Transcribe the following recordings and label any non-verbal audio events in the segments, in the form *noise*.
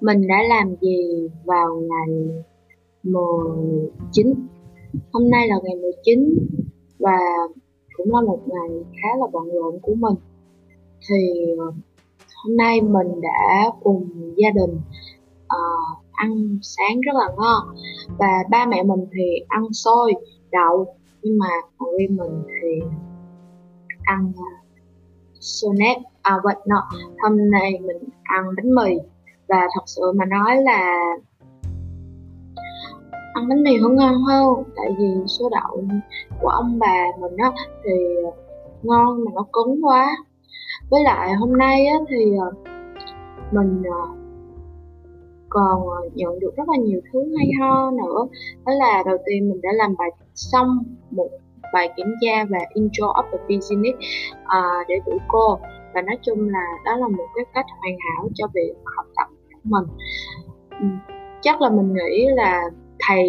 Mình đã làm gì vào ngày 19 Hôm nay là ngày 19 và cũng là một ngày khá là bận rộn của mình. Thì ờ, hôm nay mình đã cùng gia đình uh, ăn sáng rất là ngon Và ba mẹ mình thì ăn xôi, đậu. Nhưng mà còn riêng mình thì ăn ờ, uh, xôi nếp À vậy nọ hôm nay mình ăn bánh mì và thật sự mà nói là ăn bánh mì vẫn ngon hơn tại vì số đậu của ông bà mình á thì ngon mà nó cứng quá. Với lại hôm nay á thì ờ, mình ờ, còn ờ, nhận được rất là nhiều thứ hay ho nữa. Đó là đầu tiên mình đã làm bài xong một bài kiểm tra về intro of the business uh, để gửi cô. Và nói chung là đó là một cái cách hoàn hảo cho việc học tập mình. Ừ, chắc là mình nghĩ là thầy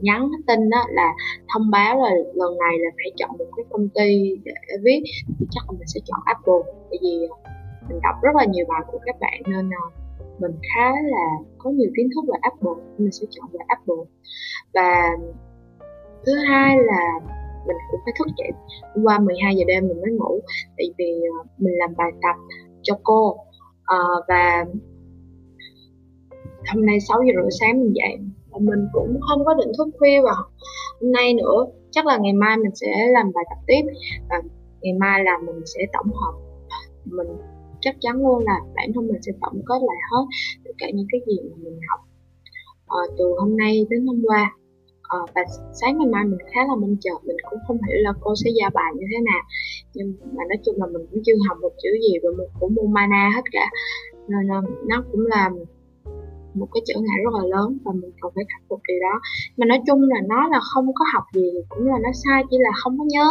nhắn tin đó là thông báo là lần này là phải chọn một cái công ty để viết. Chắc là mình sẽ chọn Apple bởi vì ờ, mình đọc rất là nhiều bài của các bạn nên là mình khá là có nhiều kiến thức về Apple mình sẽ chọn về Apple. Và thứ hai là mình cũng phải thức dậy hôm qua 12 giờ đêm mình mới ngủ tại vì ờ, mình làm bài tập cho cô. À, và hôm nay 6 giờ rưỡi sáng mình dậy. Và mình cũng không có định thức khuya vào hôm nay nữa. Chắc là ngày mai mình sẽ làm bài tập tiếp. Và ngày mai là mình sẽ tổng hợp. Mình chắc chắn luôn là bản thân mình sẽ tổng kết lại hết tất cả những cái gì mà mình học à, từ hôm nay đến hôm qua. À, và sáng ngày mai mình khá là mong chờ. Mình cũng không hiểu là cô sẽ ra bài như thế nào. Nhưng mà nói chung là mình cũng chưa học một chữ gì về một của môn mana hết cả. Nên ờ, nó cũng là một cái trở ngại rất là lớn và mình cần phải khắc phục điều đó. Mà nói chung là nó là không có học gì cũng là nó sai chỉ là không có nhớ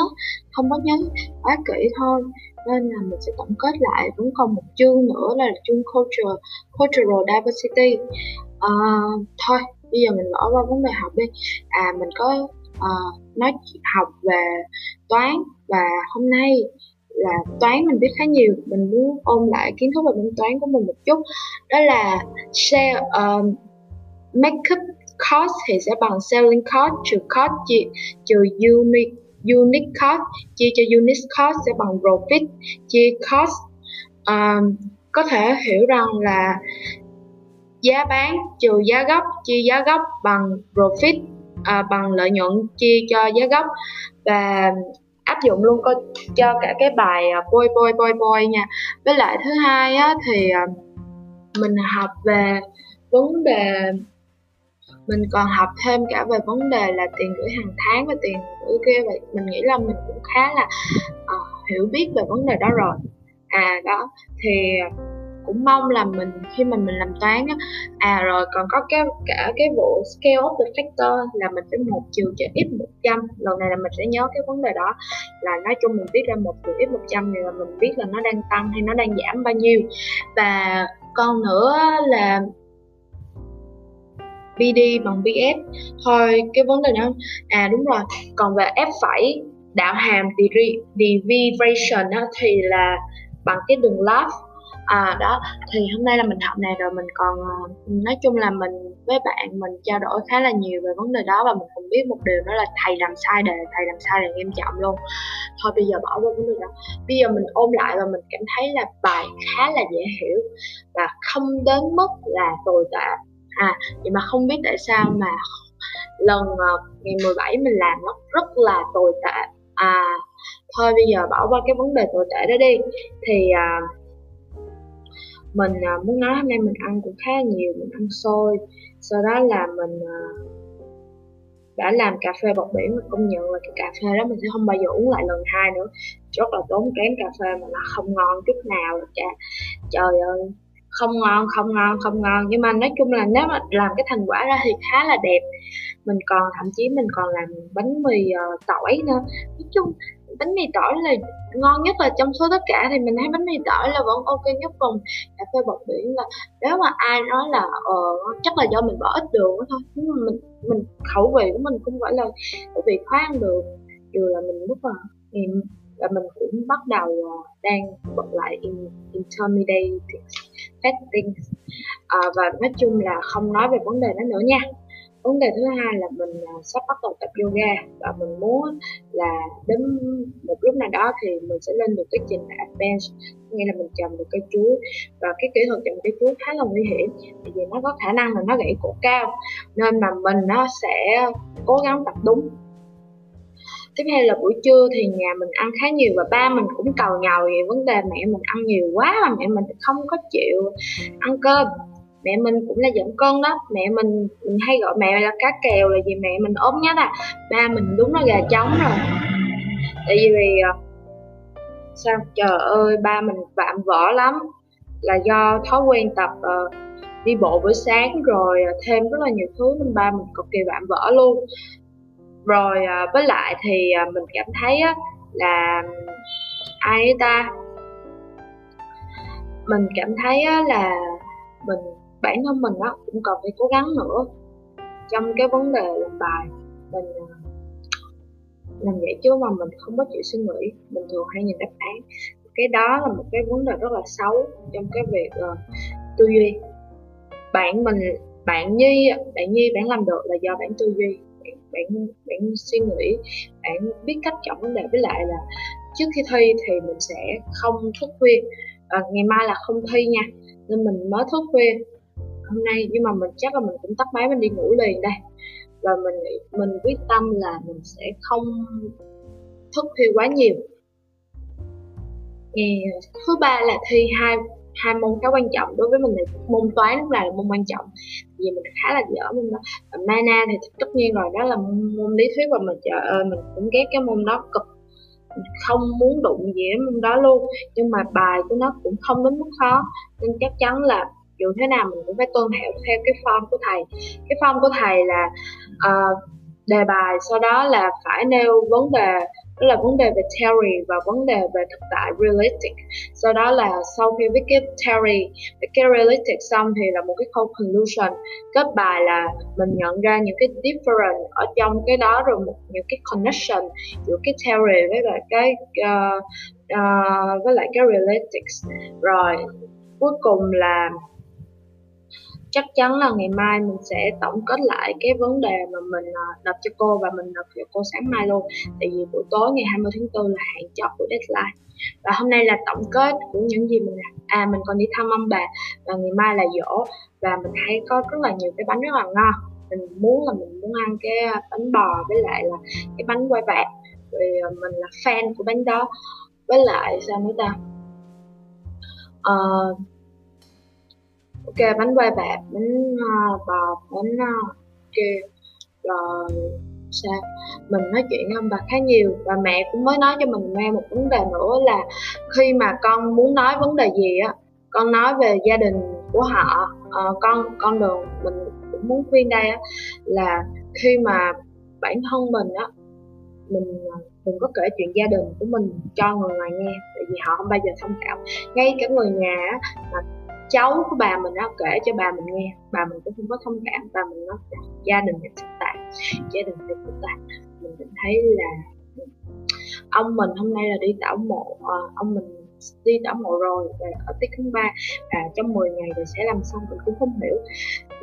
không có nhớ quá kỹ thôi. Nên là mình sẽ tổng kết lại vẫn còn một chương nữa là chương culture cultural diversity. À, thôi bây giờ mình bỏ qua vấn đề học đi. À mình có uh, nói học về toán và hôm nay là toán mình biết khá nhiều. Mình muốn ôn lại kiến thức về môn toán của mình một chút. Đó là share um, makeup cost thì sẽ bằng selling cost trừ cost chia trừ unique unique cost chia cho unique cost sẽ bằng profit chia cost um, có thể hiểu rằng là giá bán trừ giá gốc chia giá gốc bằng profit à, bằng lợi nhuận chia cho giá gốc. Và áp dụng luôn coi cho cả cái bài à, boy boy boy boy nha. Với lại thứ hai á, thì à, mình học về vấn đề mình còn học thêm cả về vấn đề là tiền gửi hàng tháng và tiền gửi kia. Vậy mình nghĩ là mình cũng khá là uh, hiểu biết về vấn đề đó rồi. À đó thì cũng mong là mình khi mình mình làm toán á à rồi còn có cái cả cái vụ scale of the factor là mình phải một trừ cho x 100 lần này là mình sẽ nhớ cái vấn đề đó là nói chung mình viết ra một trừ x 100 thì là mình biết là nó đang tăng hay nó đang giảm bao nhiêu. Và còn nữa là BD bằng BF thôi cái vấn đề đó à đúng rồi. Còn về F phẩy đạo hàm derivation á, thì là bằng cái đường left à đó thì hôm nay là mình học này rồi mình còn ờ, nói chung là mình với bạn mình trao đổi khá là nhiều về vấn đề đó và mình cũng biết một điều đó là thầy làm sai đề thầy làm sai đề nghiêm trọng luôn. Thôi bây giờ bỏ qua vấn đề đó. Bây giờ mình ôm lại và mình cảm thấy là bài khá là dễ hiểu và không đến mức là tồi tệ. À nhưng mà không biết tại sao mà lần uh, ngày 17 mình làm nó rất là tồi tệ. À thôi bây giờ bỏ qua cái vấn đề tồi tệ đó đi. Thì uh, mình à, muốn nói hôm nay mình ăn cũng khá nhiều mình ăn xôi. Sau đó là mình à, đã làm cà phê bọt biển mình công nhận là cái cà phê đó mình sẽ không bao giờ uống lại lần hai nữa. Rất là tốn kém cà phê mà nó không ngon chút nào cả. Trời ơi không ngon không ngon không ngon. Nhưng mà nói chung là nếu mà làm cái thành quả ra thì khá là đẹp. Mình còn thậm chí mình còn làm bánh mì uh, tỏi nữa. Nói chung bánh mì tỏi là ngon nhất là trong số tất cả thì mình thấy bánh mì tỏi là vẫn ok nhất còn cà phê bọt biển. Là nếu mà ai nói là ờ chắc là do mình bỏ ít đường thôi nhưng mà mình mình khẩu vị của mình cũng phải là khẩu vị khó ăn đường dù là mình lúc mà em và mình cũng bắt đầu uh, đang bật lại in, intermediate fasting à, ờ, và nói chung là không nói về vấn đề đó nữa nha vấn đề thứ hai là mình à, sắp bắt đầu tập yoga và mình muốn là đến một lúc nào đó thì mình sẽ lên được cái trình advanced nghĩa là mình trồng được cây chuối. Và cái kỹ thuật trồng cây chuối khá là nguy hiểm vì nó có khả năng là nó gãy cổ cao, nên mà mình nó sẽ cố gắng tập đúng. Tiếp theo là buổi trưa thì nhà mình ăn khá nhiều và ba mình cũng cầu nhàu về vấn đề mẹ mình ăn nhiều quá mà mẹ mình không có chịu ăn cơm mẹ mình cũng là giảm cân đó. Mẹ mình, mình hay gọi mẹ là cá kèo là vì mẹ mình ốm nhất à. Ba mình đúng là gà trống rồi. Tại vì ờ, sao? Trời ơi ba mình vạm vỡ lắm. Là do thói quen tập uh, đi bộ buổi sáng rồi ờ, thêm rất là nhiều thứ nên ba mình cực kỳ vạm vỡ luôn. Rồi uh, với lại thì uh, mình cảm thấy uh, là ai ta? Mình cảm thấy uh, là mình bản thân mình đó cũng cần phải cố gắng nữa. Trong cái vấn đề làm bài mình ờ, làm vậy chứ mà mình không có chịu suy nghĩ. Mình thường hay nhìn đáp án. Cái đó là một cái vấn đề rất là xấu trong cái việc uh, tư duy. Bạn mình bạn nhi bạn nhi bạn làm được là do bạn tư duy bạn bạn, bạn suy nghĩ bạn biết cách chọn vấn đề. Với lại là trước khi thi thì mình sẽ không thức khuya. À, ngày mai là không thi nha nên mình mới thức khuya hôm nay, nhưng mà mình chắc là mình cũng tắt máy, mình đi ngủ liền đây. Và mình nghĩ, mình quyết tâm là mình sẽ không thức thi quá nhiều. Ngày thứ ba là thi hai hai môn khá quan trọng. Đối với mình là môn toán lúc nào là môn quan trọng. Vì mình khá là dở môn đó. Và mana thì tất nhiên rồi, đó là môn lý thuyết và mình. Trời ơi, mình cũng ghét cái môn đó cực. Không muốn đụng gì đến môn đó luôn. Nhưng mà bài của nó cũng không đến mức khó. Nên chắc chắn là dù thế nào mình cũng phải tuân theo theo cái form của thầy. Cái form của thầy là uh, đề bài sau đó là phải nêu vấn đề đó là vấn đề về theory và vấn đề về thực tại realistic. Sau đó là sau khi viết cái theory viết cái realistic xong thì là một cái câu conclusion. Kết bài là mình nhận ra những cái different ở trong cái đó rồi một những cái connection giữa cái theory với lại cái uh, uh, với lại cái realistic rồi cuối cùng là chắc chắn là ngày mai mình sẽ tổng kết lại cái vấn đề mà mình à, nộp cho cô và mình nộp cho cô sáng mai luôn. Tại vì buổi tối ngày 20 tháng 4 là hạn chót của deadline. Và hôm nay là tổng kết của những gì mình làm. À mình còn đi thăm ông bà và ngày mai là dỗ và mình thấy có rất là nhiều cái bánh rất là ngon. Mình muốn là mình muốn ăn cái à, bánh bò với lại là cái bánh quay vạc vì à, mình là fan của bánh đó. Với lại sao nữa ta? Uh, ok bánh quay bạc bánh ờ, uh, bò bánh ờ, uh, ok rồi sao? Mình nói chuyện với ông bà khá nhiều và mẹ cũng mới nói cho mình nghe một vấn đề nữa là khi mà con muốn nói vấn đề gì á con nói về gia đình của họ à, con con đường mình cũng muốn khuyên đây á là khi mà bản thân mình á mình đừng có kể chuyện gia đình của mình cho người ngoài nghe tại vì họ không bao giờ thông cảm. Ngay cả người nhà á mà cháu của bà mình nó kể cho bà mình nghe. Bà mình cũng không có thông cảm bà mình nói là gia đình mình phức tạp gia đình mình phức tạp. Mình cảm thấy là ông mình hôm nay là đi tảo mộ à, ông mình đi tảo mộ rồi và ở tiết thứ ba và trong 10 ngày rồi sẽ làm xong mình cũng không hiểu.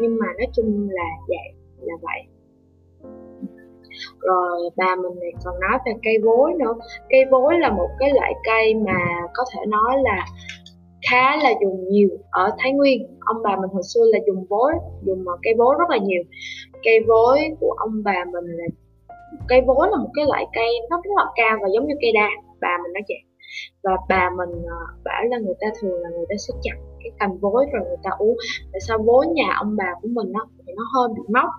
Nhưng mà nói chung là vậy là vậy. Rồi bà mình này còn nói về cây vối nữa. Cây vối là một cái loại cây mà có thể nói là khá là dùng nhiều ở Thái Nguyên. Ông bà mình hồi xưa là dùng vối, dùng cây vối rất là nhiều. Cây vối của ông bà mình là, cây vối là một cái loại cây nó rất là cao và giống như cây đa. Bà mình nói vậy. Và bà mình ờ, bảo là người ta thường là người ta sẽ chặt cái cành vối rồi người ta uống tại sao vối nhà ông bà của mình nó thì nó hơi bị mốc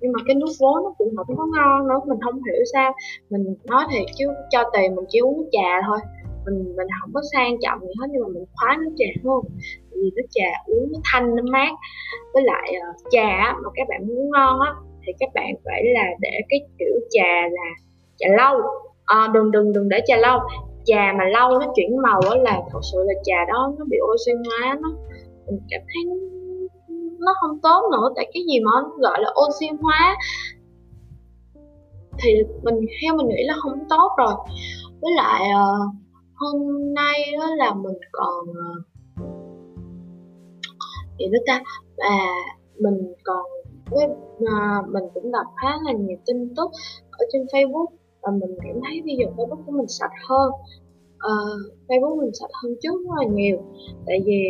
nhưng mà cái nước vối nó cũng không có ngon nữa, mình không hiểu sao. Mình nói thiệt chứ, cho tiền mình chỉ uống trà thôi mình mình không có sang trọng gì hết nhưng mà mình khoái nước trà luôn vì nước trà uống nó thanh nó mát. Với lại uh, trà mà các bạn muốn ngon á thì các bạn phải là để cái kiểu trà là trà lâu. À, đừng đừng đừng để trà lâu. Trà mà lâu nó chuyển màu á là thật sự là trà đó nó bị oxy hóa nó. Mình cảm thấy nó không tốt nữa tại cái gì mà nó gọi là oxy hóa thì mình theo mình nghĩ là không tốt rồi. Với lại uh, hôm nay đó là mình còn ờ, gì nữa ta? Và mình còn với à, ờ, mình cũng đọc khá là nhiều tin tức ở trên Facebook và mình cảm thấy bây giờ Facebook của mình sạch hơn uh, Facebook mình sạch hơn trước rất là nhiều. Tại vì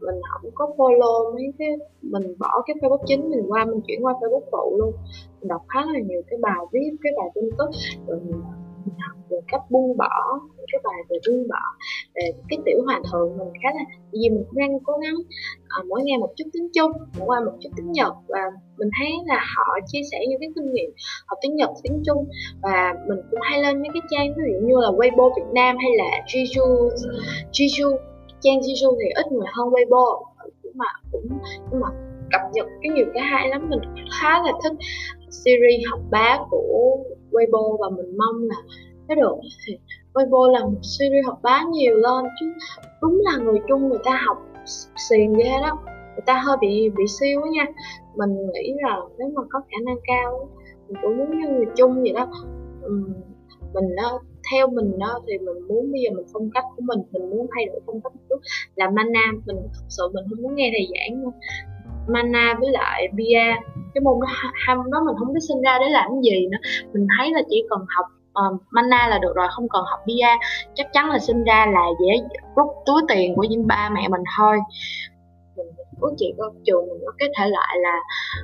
mình không có follow mấy cái mình bỏ cái Facebook chính mình qua mình chuyển qua Facebook phụ luôn. Mình đọc khá là nhiều cái bài viết cái bài tin tức rồi mình học về cách buông bỏ cái bài về buông bỏ về cái tiểu hòa thượng mình khá là vì mình cũng đang cố gắng à, mỗi ngày một chút tiếng trung mỗi ngày một chút tiếng nhật và mình thấy là họ chia sẻ những cái kinh nghiệm học tiếng nhật tiếng trung và mình cũng hay lên mấy cái trang ví dụ như là Weibo Việt Nam hay là Jiju Jiju trang Jiju thì ít người hơn Weibo nhưng mà cũng nhưng mà cập nhật cái nhiều cái hay lắm mình khá là thích series học bá của Weibo và mình mong là cái được thì *laughs* Weibo là một series học bá nhiều lên chứ đúng là người Trung người ta học xiền ghê đó. Người ta hơi bị bị siêu nha. Mình nghĩ là nếu mà có khả năng cao mình cũng muốn như người Trung vậy đó. Mình đó theo mình đó thì mình muốn bây giờ mình phong cách của mình mình muốn thay đổi phong cách một chút. Là mana mình thật sự mình không muốn nghe thầy giảng nữa mana với lại bia. Cái môn đó hai môn đó mình không biết sinh ra để làm gì nữa. Mình thấy là chỉ cần học uh, mana là được rồi không cần học bia. Chắc chắn là sinh ra là dễ rút túi tiền của những ba mẹ mình thôi. Mình ước chị có trường mình có cái thể loại là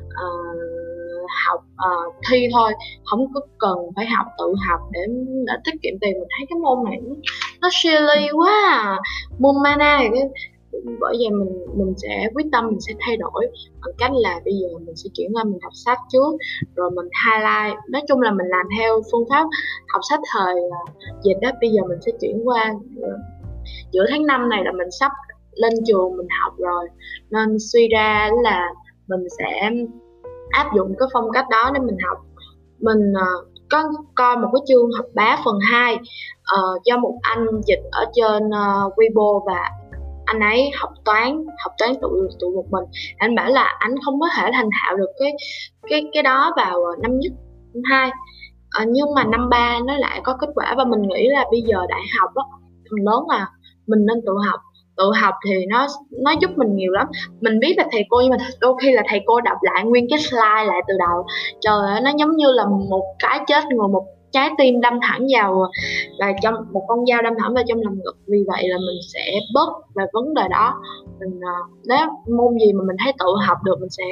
uh, học uh, thi thôi. Không có cần phải học tự học để, để tiết kiệm tiền. Mình thấy cái môn này nó, silly quá à. môn mana thì bởi vậy mình mình sẽ quyết tâm mình sẽ thay đổi bằng cách là bây giờ mình sẽ chuyển qua mình đọc sách trước rồi mình highlight. Nói chung là mình làm theo phương pháp học sách thời à, dịch đó. Bây giờ mình sẽ chuyển qua à, giữa tháng 5 này là mình sắp lên trường mình học rồi. Nên suy ra là mình sẽ áp dụng cái phong cách đó để mình học. Mình uh, có coi một cái chương học bá phần 2 uh, do một anh dịch ở trên uh, Weibo và anh ấy học toán học toán tự tự một mình. Anh bảo là anh không có thể thành thạo được cái cái cái đó vào ờ, năm nhất năm hai. À, nhưng mà năm ba nó lại có kết quả và mình nghĩ là bây giờ đại học đó phần lớn là mình nên tự học. Tự học thì nó nó giúp mình nhiều lắm. Mình biết là thầy cô nhưng mà đôi khi là thầy cô đọc lại nguyên cái slide lại từ đầu. Trời ơi nó giống như là một cái chết người một trái tim đâm thẳng vào là trong, một con dao đâm thẳng vào trong lòng ngực. Vì vậy là mình sẽ bớt về vấn đề đó. Mình à, nếu môn gì mà mình thấy tự học được, mình sẽ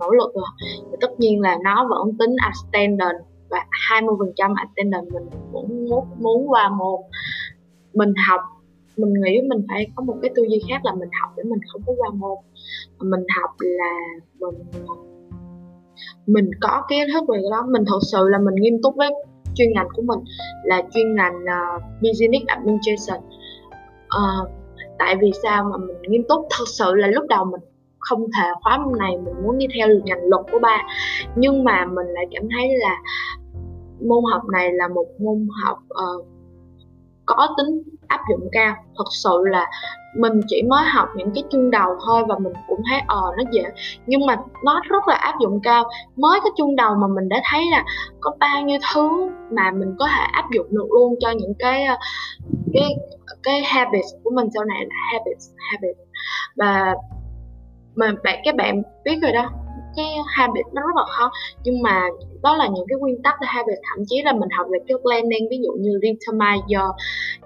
nỗ lực rồi. Và tất nhiên là nó vẫn tính attendance và 20% attendance mình cũng muốn muốn qua môn. Mình học, mình nghĩ mình phải có một cái tư duy khác là mình học để mình không có qua môn. Mình học là mình mình có kiến thức về cái đó. Mình thật sự là mình nghiêm túc với chuyên ngành của mình là chuyên ngành uh, business administration. Uh, tại vì sao mà mình nghiêm túc? Thật sự là lúc đầu mình không thể khóa môn này mình muốn đi theo ngành luật của ba. Nhưng mà mình lại cảm thấy là môn học này là một môn học uh, có tính áp dụng cao. Thật sự là mình chỉ mới học những cái chương đầu thôi và mình cũng thấy ờ nó dễ. Nhưng mà nó rất là áp dụng cao. Mới cái chương đầu mà mình đã thấy là có bao nhiêu thứ mà mình có thể áp dụng được luôn cho những cái ờ, cái cái habit của mình sau này là habit habit và mà bạn, các bạn biết rồi đó cái habit nó rất là khó nhưng mà đó là những cái nguyên tắc của habit thậm chí là mình học về cái planning ví dụ như determine your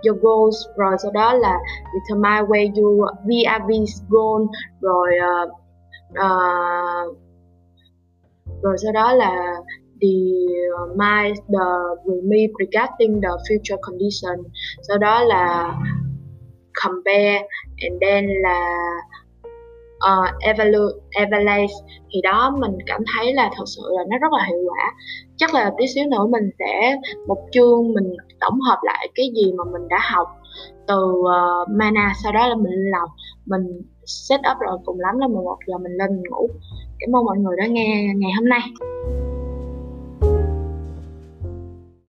your goals rồi sau đó là determine where you VRV's goal rồi uh, uh, rồi sau đó là the my the with me regarding the future condition. Sau đó là compare and then là uh, evaluate thì đó mình cảm thấy là thật sự là nó rất là hiệu quả. Chắc là tí xíu nữa mình sẽ một chương mình tổng hợp lại cái gì mà mình đã học từ uh, mana sau đó là mình làm mình set up rồi cùng lắm là 11 giờ mình lên ngủ. Cảm ơn mọi người đã nghe ngày hôm nay.